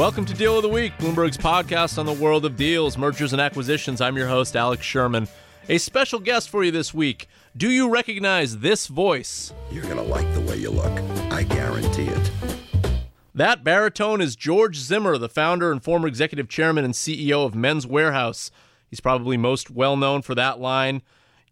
Welcome to Deal of the Week, Bloomberg's podcast on the world of deals, mergers, and acquisitions. I'm your host, Alex Sherman. A special guest for you this week. Do you recognize this voice? You're going to like the way you look. I guarantee it. That baritone is George Zimmer, the founder and former executive chairman and CEO of Men's Wearhouse. He's probably most well known for that line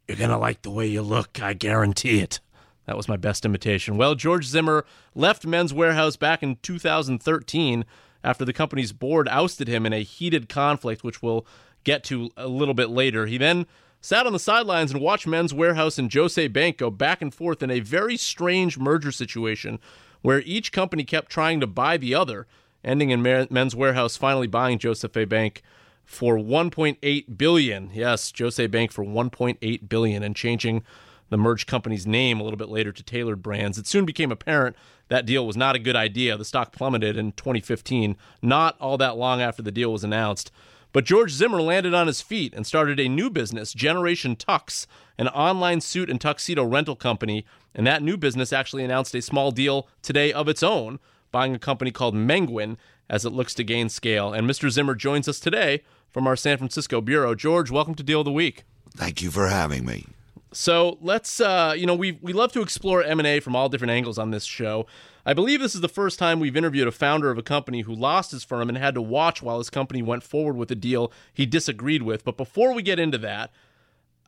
You're going to like the way you look. I guarantee it. That was my best imitation. Well, George Zimmer left Men's Wearhouse back in 2013 after the company's board ousted him in a heated conflict, which we'll get to a little bit later. He then sat on the sidelines and watched Men's Wearhouse and Jos. A. Bank go back and forth in a very strange merger situation where each company kept trying to buy the other, ending in Men's Wearhouse finally buying Jos. A. Bank for 1.8 billion. Yes, Jos. A. Bank for 1.8 billion and changing the merged company's name a little bit later to Tailored Brands. It soon became apparent that deal was not a good idea. The stock plummeted in 2015, not all that long after the deal was announced. But George Zimmer landed on his feet and started a new business, Generation Tux, an online suit and tuxedo rental company. And that new business actually announced a small deal today of its own, buying a company called Menguin as it looks to gain scale. And Mr. Zimmer joins us today from our San Francisco bureau. George, welcome to Deal of the Week. Thank you for having me. So let's, uh, you know, we we love to explore M and A from all different angles on this show. I believe this is the first time we've interviewed a founder of a company who lost his firm and had to watch while his company went forward with a deal he disagreed with. But before we get into that,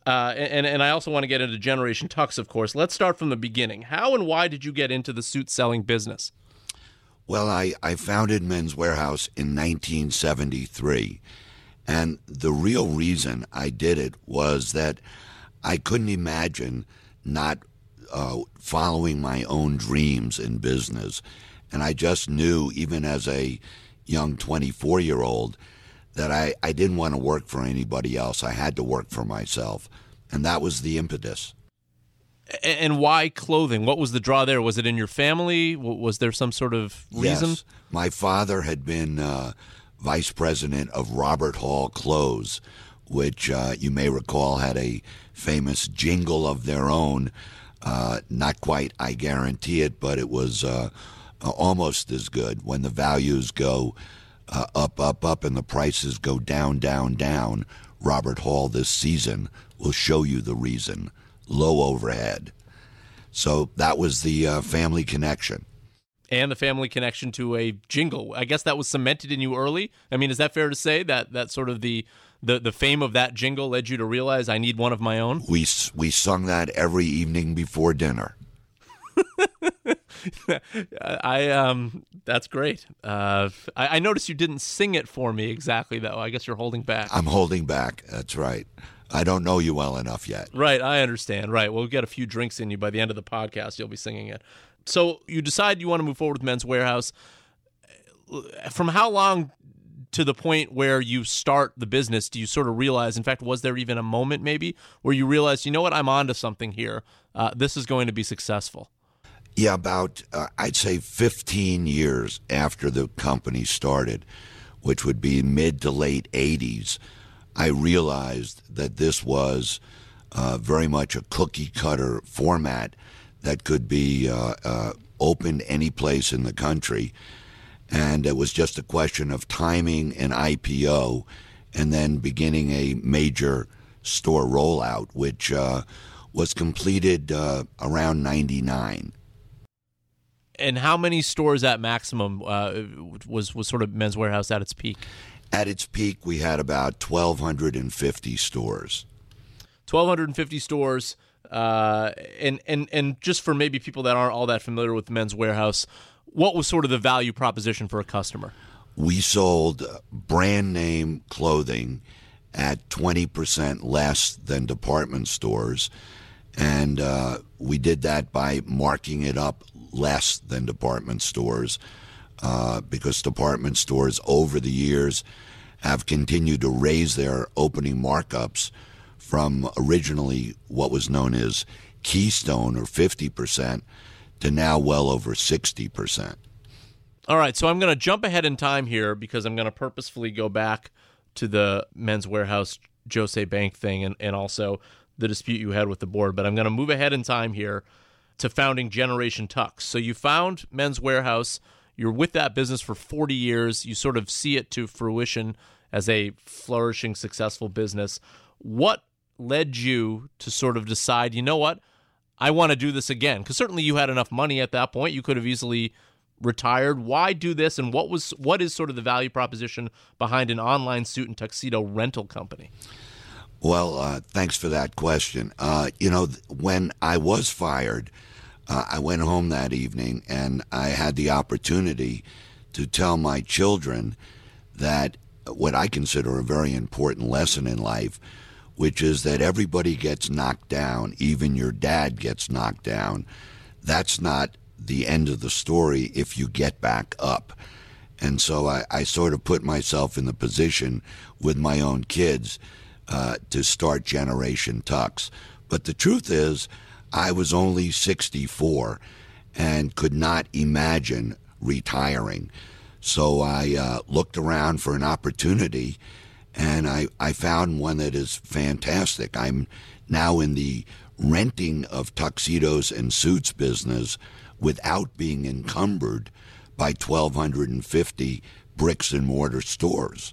uh, and and I also want to get into Generation Tux, of course. Let's start from the beginning. How and why did you get into the suit selling business? Well, I, I founded Men's Wearhouse in 1973. And the real reason I did it was that I couldn't imagine not uh, following my own dreams in business. And I just knew, even as a young 24 year old, that I, I didn't want to work for anybody else. I had to work for myself. And that was the impetus. And why clothing? What was the draw there? Was it in your family? Was there some sort of reason? Yes. My father had been uh, vice president of Robert Hall Clothes, which uh, you may recall had a famous jingle of their own. Uh, not quite, I guarantee it, but it was uh, almost as good. When the values go uh, up, up, up, and the prices go down, down, down, Robert Hall this season will show you the reason. Low overhead. So that was the uh, family connection and the family connection to a jingle. I guess that was cemented in you early. I mean, is that fair to say that that sort of the the the fame of that jingle led you to realize I need one of my own? We we sung that every evening before dinner. I um, that's great. Uh, I, I noticed you didn't sing it for me exactly though. I guess you're holding back. I'm holding back. That's right. I don't know you well enough yet. Right, I understand. Right, we'll get a few drinks in you by the end of the podcast. You'll be singing it. So you decide you want to move forward with Men's Wearhouse. From how long to the point where you start the business do you sort of realize in fact was there even a moment maybe where you realized you know what i'm onto something here. Uh, this is going to be successful? Yeah about uh, i'd say 15 years after the company started which would be mid to late 80s i realized that this was uh, very much a cookie cutter format that could be uh, uh, opened any place in the country and it was just a question of timing an IPO and then beginning a major store rollout, which uh, was completed uh, around 99. And how many stores at maximum uh, was was sort of Men's Wearhouse at its peak? At its peak, we had about 1,250 stores. 1,250 stores. Uh, and and and just for maybe people that aren't all that familiar with Men's Wearhouse, what was sort of the value proposition for a customer? We sold brand name clothing at 20% less than department stores. And uh, we did that by marking it up less than department stores uh, because department stores over the years have continued to raise their opening markups from originally what was known as Keystone or 50% to now well over 60%. All right, so I'm going to jump ahead in time here because I'm going to purposefully go back to the Men's Wearhouse Jose Bank thing and, and also the dispute you had with the board. But I'm going to move ahead in time here to founding Generation Tux. So you found Men's Wearhouse, You're with that business for 40 years. You sort of see it to fruition as a flourishing, successful business. What led you to sort of decide, you know what, I want to do this again? Because certainly you had enough money at that point. You could have easily retired. Why do this? And what was what is sort of the value proposition behind an online suit and tuxedo rental company? Well, uh, thanks for that question. Uh, you know, when I was fired, uh, I went home that evening and I had the opportunity to tell my children that what I consider a very important lesson in life, which is that everybody gets knocked down, even your dad gets knocked down. That's not the end of the story if you get back up. And so I, I sort of put myself in the position with my own kids uh, to start Generation Tux. But the truth is, I was only 64 and could not imagine retiring. So I uh, looked around for an opportunity and I, I found one that is fantastic. I'm now in the renting of tuxedos and suits business without being encumbered by 1,250 bricks and mortar stores.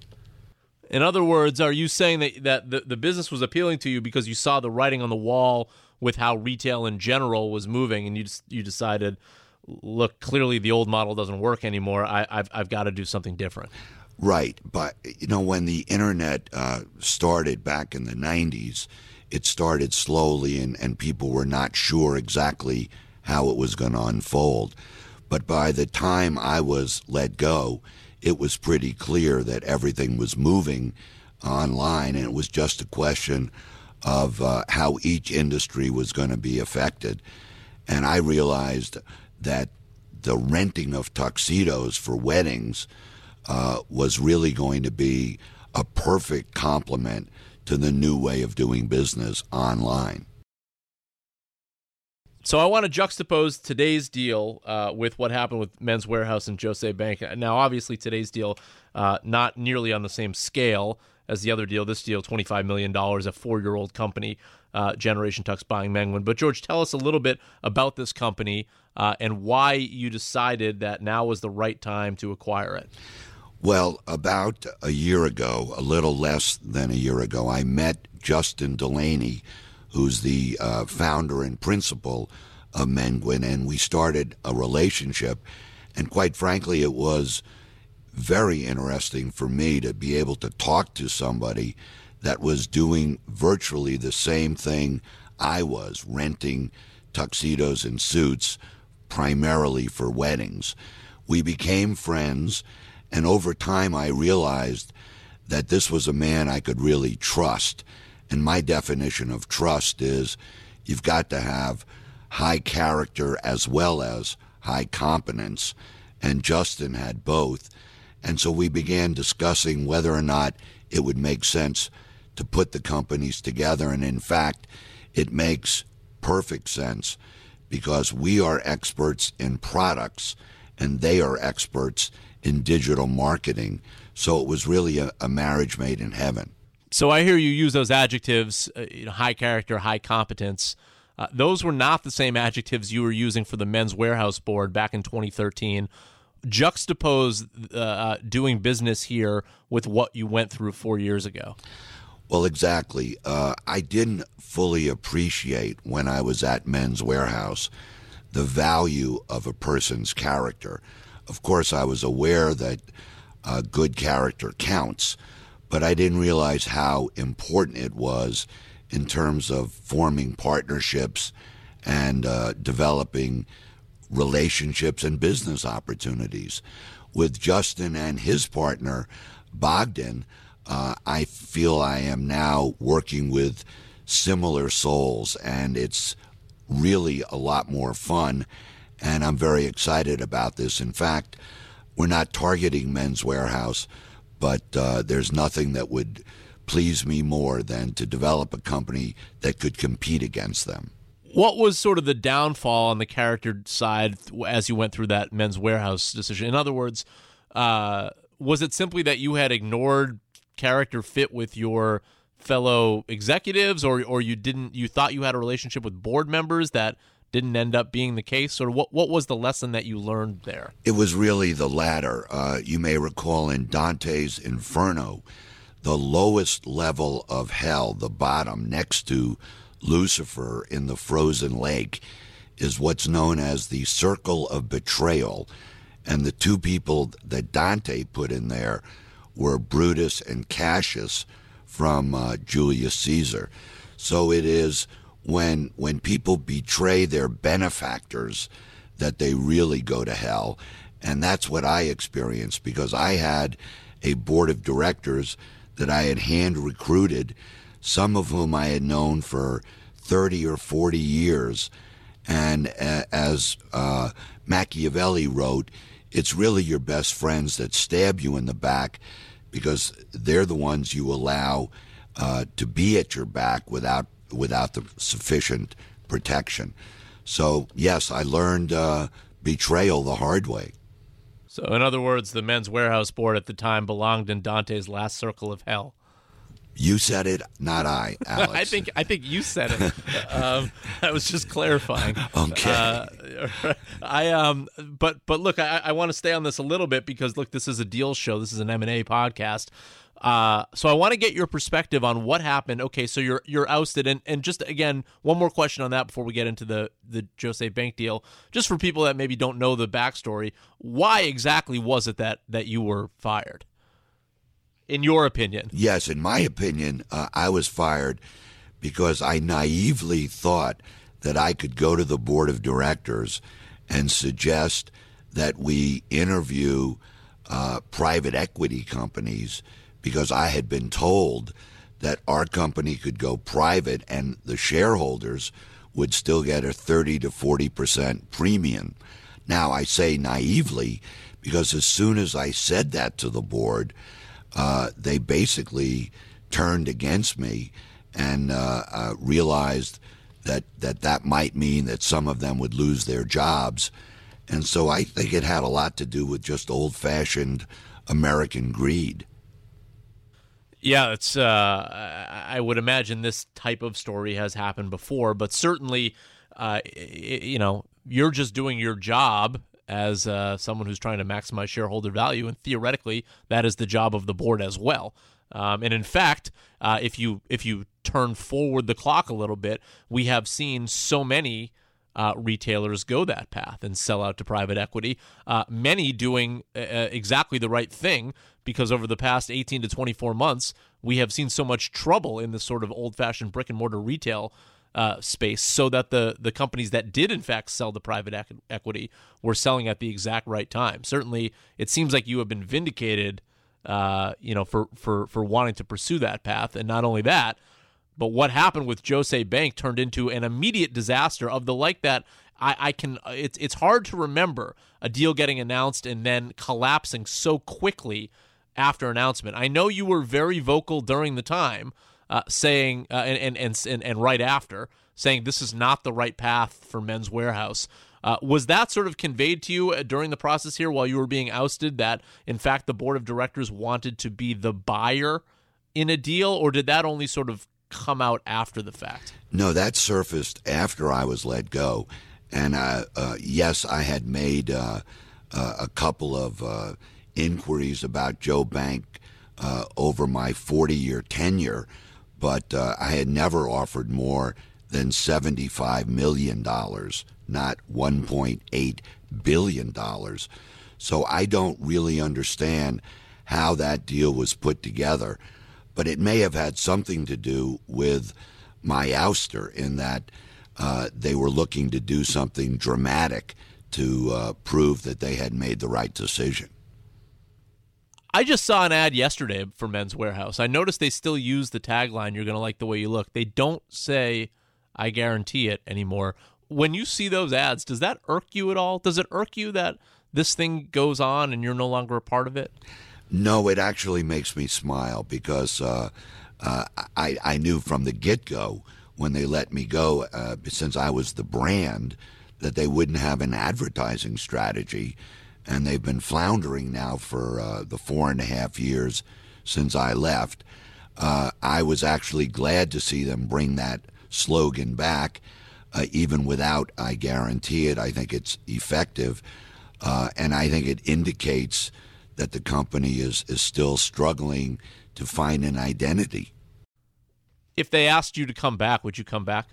In other words, are you saying that, that the, the business was appealing to you because you saw the writing on the wall with how retail in general was moving and you just, you decided, look, clearly the old model doesn't work anymore. I, have I've got to do something different. Right. But, you know, when the internet uh, started back in the 90s, it started slowly and, and people were not sure exactly how it was going to unfold. But by the time I was let go, it was pretty clear that everything was moving online, and it was just a question of uh, how each industry was going to be affected. And I realized that the renting of tuxedos for weddings uh, was really going to be a perfect complement to the new way of doing business online. So I want to juxtapose today's deal uh, with what happened with Men's Wearhouse and Jos. A. Bank. Now, obviously, today's deal uh, not nearly on the same scale as the other deal. This deal, twenty five million dollars, a four year old company, uh, Generation Tux buying Menguin. But George, tell us a little bit about this company uh, and why you decided that now was the right time to acquire it. Well, about a year ago, a little less than a year ago, I met Justin Delaney who's the uh, founder and principal of Menguin, and we started a relationship. And quite frankly, it was very interesting for me to be able to talk to somebody that was doing virtually the same thing I was, renting tuxedos and suits primarily for weddings. We became friends, and over time I realized that this was a man I could really trust and my definition of trust is you've got to have high character as well as high competence. And Justin had both. And so we began discussing whether or not it would make sense to put the companies together. And in fact, it makes perfect sense because we are experts in products and they are experts in digital marketing. So it was really a, a marriage made in heaven. So I hear you use those adjectives, uh, you know, high character, high competence. Uh, those were not the same adjectives you were using for the Men's Wearhouse board back in 2013. Juxtapose uh, uh, doing business here with what you went through four years ago. Well, exactly. Uh, I didn't fully appreciate when I was at Men's Wearhouse the value of a person's character. Of course, I was aware that uh, good character counts but I didn't realize how important it was in terms of forming partnerships and uh, developing relationships and business opportunities. With Justin and his partner, Bogdan, uh, I feel I am now working with similar souls, and it's really a lot more fun. And I'm very excited about this. In fact, we're not targeting Men's Wearhouse, but uh, there's nothing that would please me more than to develop a company that could compete against them. What was sort of the downfall on the character side as you went through that Men's Wearhouse decision? In other words, uh, was it simply that you had ignored character fit with your fellow executives, or or you didn't you thought you had a relationship with board members that didn't end up being the case? Or what, what was the lesson that you learned there? It was really the latter. Uh, you may recall in Dante's Inferno, the lowest level of hell, the bottom, next to Lucifer in the frozen lake, is what's known as the circle of betrayal. And the two people that Dante put in there were Brutus and Cassius from uh, Julius Caesar. So it is when when people betray their benefactors that they really go to hell. And that's what I experienced because I had a board of directors that I had hand recruited, some of whom I had known for 30 or 40 years. And as uh, Machiavelli wrote, it's really your best friends that stab you in the back because they're the ones you allow uh, to be at your back without without the sufficient protection. So yes, I learned uh, betrayal the hard way. So, in other words, the Men's Wearhouse board at the time belonged in Dante's last circle of hell. You said it, not I, Alex. I think I think you said it. um, I was just clarifying. Okay. Uh, I um, but but look, I, I want to stay on this a little bit because look, this is a deal show. This is an M and A podcast. Uh, so I want to get your perspective on what happened. Okay, so you're you're ousted, and and just again, one more question on that before we get into the the Jos. A. Bank deal. Just for people that maybe don't know the backstory, why exactly was it that that you were fired? In your opinion? Yes, in my opinion, uh, I was fired because I naively thought that I could go to the board of directors and suggest that we interview uh, private equity companies because I had been told that our company could go private and the shareholders would still get a 30 to 40 percent premium. Now, I say naively because as soon as I said that to the board, uh, they basically turned against me and uh, uh, realized that, that that might mean that some of them would lose their jobs. And so I think it had a lot to do with just old fashioned American greed. Yeah, it's. Uh, I would imagine this type of story has happened before, but certainly, uh, you know, you're just doing your job as uh, someone who's trying to maximize shareholder value, and theoretically, that is the job of the board as well. Um, and in fact, uh, if you if you turn forward the clock a little bit, we have seen so many uh, retailers go that path and sell out to private equity. Uh, many doing uh, exactly the right thing because over the past 18 to 24 months, we have seen so much trouble in this sort of old fashioned brick and mortar retail. Uh, space so that the the companies that did in fact sell to private equ- equity were selling at the exact right time. Certainly, it seems like you have been vindicated, uh, you know, for for for wanting to pursue that path. And not only that, but what happened with Jos. A. Bank turned into an immediate disaster of the like that I, I can it's it's hard to remember a deal getting announced and then collapsing so quickly after announcement. I know you were very vocal during the time, uh, saying uh, and, and and and right after saying this is not the right path for Men's Wearhouse. Uh, was that sort of conveyed to you uh, during the process here while you were being ousted that in fact the board of directors wanted to be the buyer in a deal, or did that only sort of come out after the fact? No, that surfaced after I was let go, and uh, uh yes, I had made uh, a couple of inquiries about Joe Bank over my 40 year tenure but uh, I had never offered more than $75 million, not $1.8 billion. So I don't really understand how that deal was put together, but it may have had something to do with my ouster in that uh, they were looking to do something dramatic to uh, prove that they had made the right decision. I just saw an ad yesterday for Men's Wearhouse. I noticed they still use the tagline, You're going to like the way you look. They don't say, I guarantee it anymore. When you see those ads, does that irk you at all? Does it irk you that this thing goes on and you're no longer a part of it? No, it actually makes me smile because uh, uh, I, I knew from the get go when they let me go, uh, since I was the brand, that they wouldn't have an advertising strategy and they've been floundering now for uh, the four and a half years since I left. Uh, I was actually glad to see them bring that slogan back uh, even without I guarantee it. I think it's effective, and I think it indicates that the company is is still struggling to find an identity. If they asked you to come back, would you come back?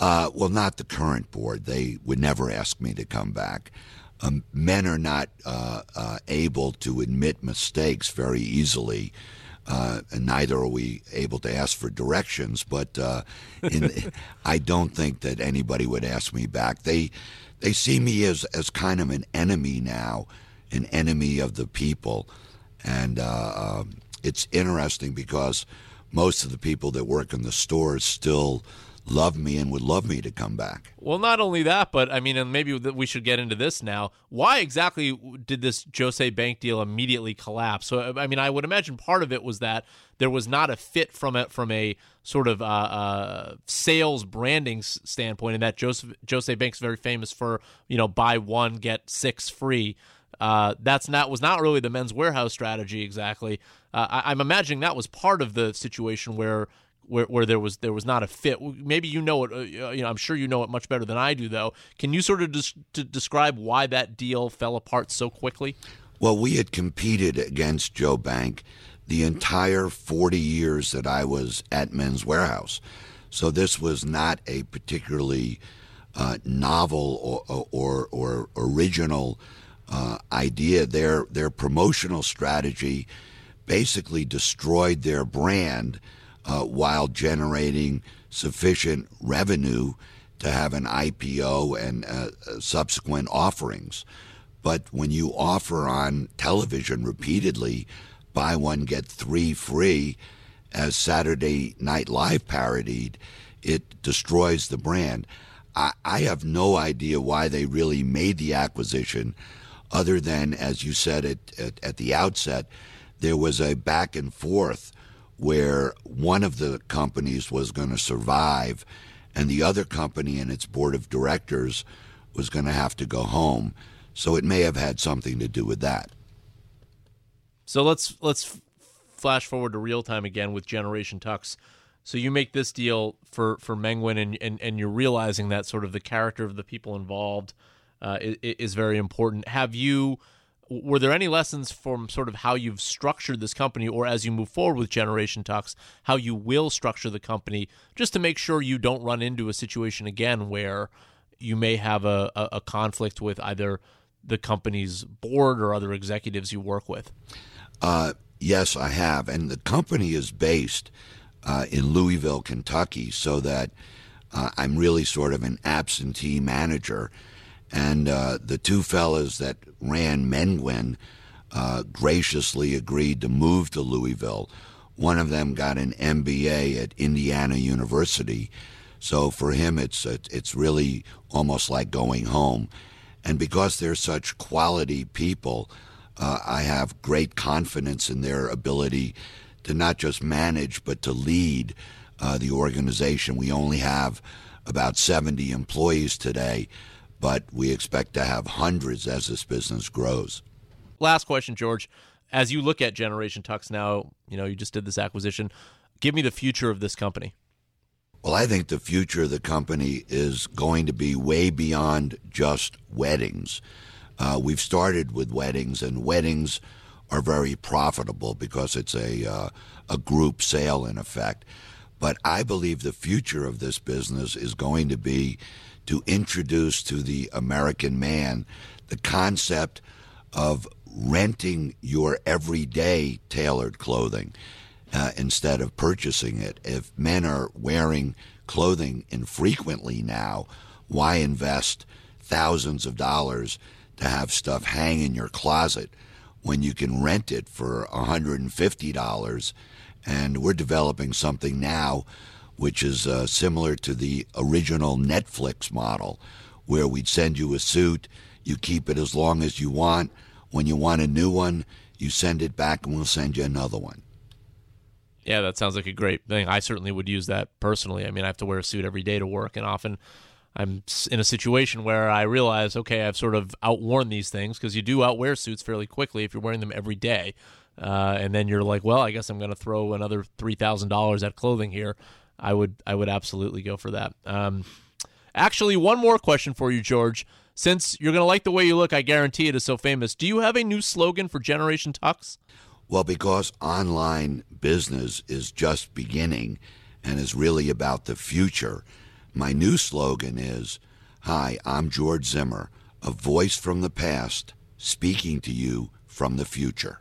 Uh, well, not the current board. They would never ask me to come back. Um, men are not uh, uh, able to admit mistakes very easily. Uh, and neither are we able to ask for directions. But uh, in, I don't think that anybody would ask me back. They they see me as as kind of an enemy now, an enemy of the people, and uh, um, it's interesting because most of the people that work in the stores still love me and would love me to come back. Well, not only that, but I mean, and maybe we should get into this now. Why exactly did this Jos. A. Bank deal immediately collapse? So, I mean, I would imagine part of it was that there was not a fit from it from a sort of uh, uh, sales branding standpoint, and that Jose Jos. A. Bank's very famous for you know buy one get six free. Uh, that's not was not really the men's wearhouse strategy exactly. Uh, I, I'm imagining that was part of the situation where where, where there was there was not a fit. Maybe you know it. Uh, you know, I'm sure you know it much better than I do, though. Can you sort of des- describe why that deal fell apart so quickly? Well, we had competed against Joe Bank the entire 40 years that I was at Men's Wearhouse, so this was not a particularly uh, novel or or, or original uh, idea. Their their promotional strategy basically destroyed their brand uh, while generating sufficient revenue to have an IPO and uh, subsequent offerings. But when you offer on television repeatedly, buy one, get three free, as Saturday Night Live parodied, it destroys the brand. I, I have no idea why they really made the acquisition, other than, as you said it, at, at the outset, there was a back and forth where one of the companies was going to survive and the other company and its board of directors was going to have to go home. So it may have had something to do with that. So let's let's flash forward to real time again with Generation Tux. So you make this deal for for Menguin, and and, and you're realizing that sort of the character of the people involved uh, is, very important. Have you? were there any lessons from sort of how you've structured this company or as you move forward with generation tux how you will structure the company just to make sure you don't run into a situation again where you may have a, a, a conflict with either the company's board or other executives you work with uh, yes i have and the company is based uh, in louisville kentucky so that uh, i'm really sort of an absentee manager and uh, the two fellas that ran Menguin uh, graciously agreed to move to Louisville. One of them got an MBA at Indiana University, so for him it's it's really almost like going home. And because they're such quality people, uh, I have great confidence in their ability to not just manage but to lead uh, the organization. We only have about 70 employees today but we expect to have hundreds as this business grows. Last question, George. As you look at Generation Tux now, you know, you just did this acquisition. Give me the future of this company. Well, I think the future of the company is going to be way beyond just weddings. Uh, we've started with weddings, and weddings are very profitable because it's a uh, a group sale in effect. But I believe the future of this business is going to be to introduce to the American man the concept of renting your everyday tailored clothing uh, instead of purchasing it. If men are wearing clothing infrequently now, why invest thousands of dollars to have stuff hang in your closet when you can rent it for $150? And we're developing something now which is uh, similar to the original Netflix model, where we'd send you a suit, you keep it as long as you want. When you want a new one, you send it back, and we'll send you another one. Yeah, that sounds like a great thing. I certainly would use that personally. I mean, I have to wear a suit every day to work, and often I'm in a situation where I realize, okay, I've sort of outworn these things because you do outwear suits fairly quickly if you're wearing them every day. Uh, and then you're like, well, I guess I'm going to throw another three thousand dollars at clothing here. I would I would absolutely go for that. Um, Actually, one more question for you, George. Since you're going to like the way you look, I guarantee it is so famous. Do you have a new slogan for Generation Tux? Well, because online business is just beginning and is really about the future, my new slogan is Hi, I'm George Zimmer, a voice from the past speaking to you from the future.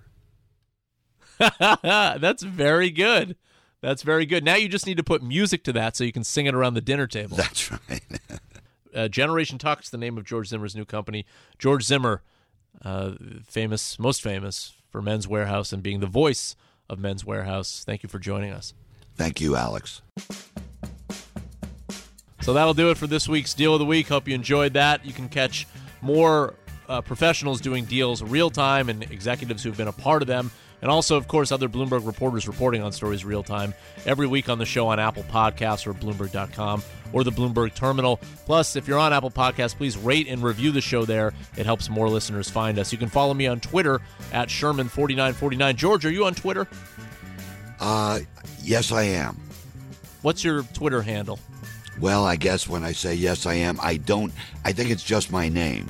That's very good. That's very good. Now you just need to put music to that so you can sing it around the dinner table. That's right. uh, Generation Tux, the name of George Zimmer's new company. George Zimmer, uh, famous, most famous for Men's Wearhouse and being the voice of Men's Wearhouse. Thank you for joining us. Thank you, Alex. So that'll do it for this week's Deal of the Week. Hope you enjoyed that. You can catch more uh, professionals doing deals real time and executives who've been a part of them. And also, of course, other Bloomberg reporters reporting on stories real time every week on the show on Apple Podcasts or Bloomberg.com or the Bloomberg Terminal. Plus, if you're on Apple Podcasts, please rate and review the show there. It helps more listeners find us. You can follow me on Twitter at Sherman4949. George, are you on Twitter? Uh, yes, I am. What's your Twitter handle? Well, I guess when I say yes, I am, I don't, I think it's just my name.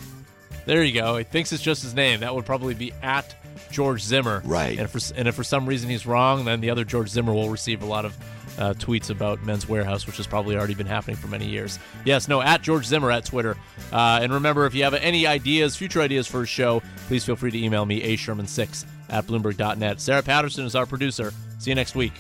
There you go. He thinks it's just his name. That would probably be at George Zimmer. Right. And if, for, and if for some reason he's wrong, then the other George Zimmer will receive a lot of uh, tweets about Men's Wearhouse, which has probably already been happening for many years. Yes, no, at George Zimmer at Twitter. Uh, and remember, if you have any ideas, future ideas for a show, please feel free to email me, a sherman6 at bloomberg.net. Sarah Patterson is our producer. See you next week.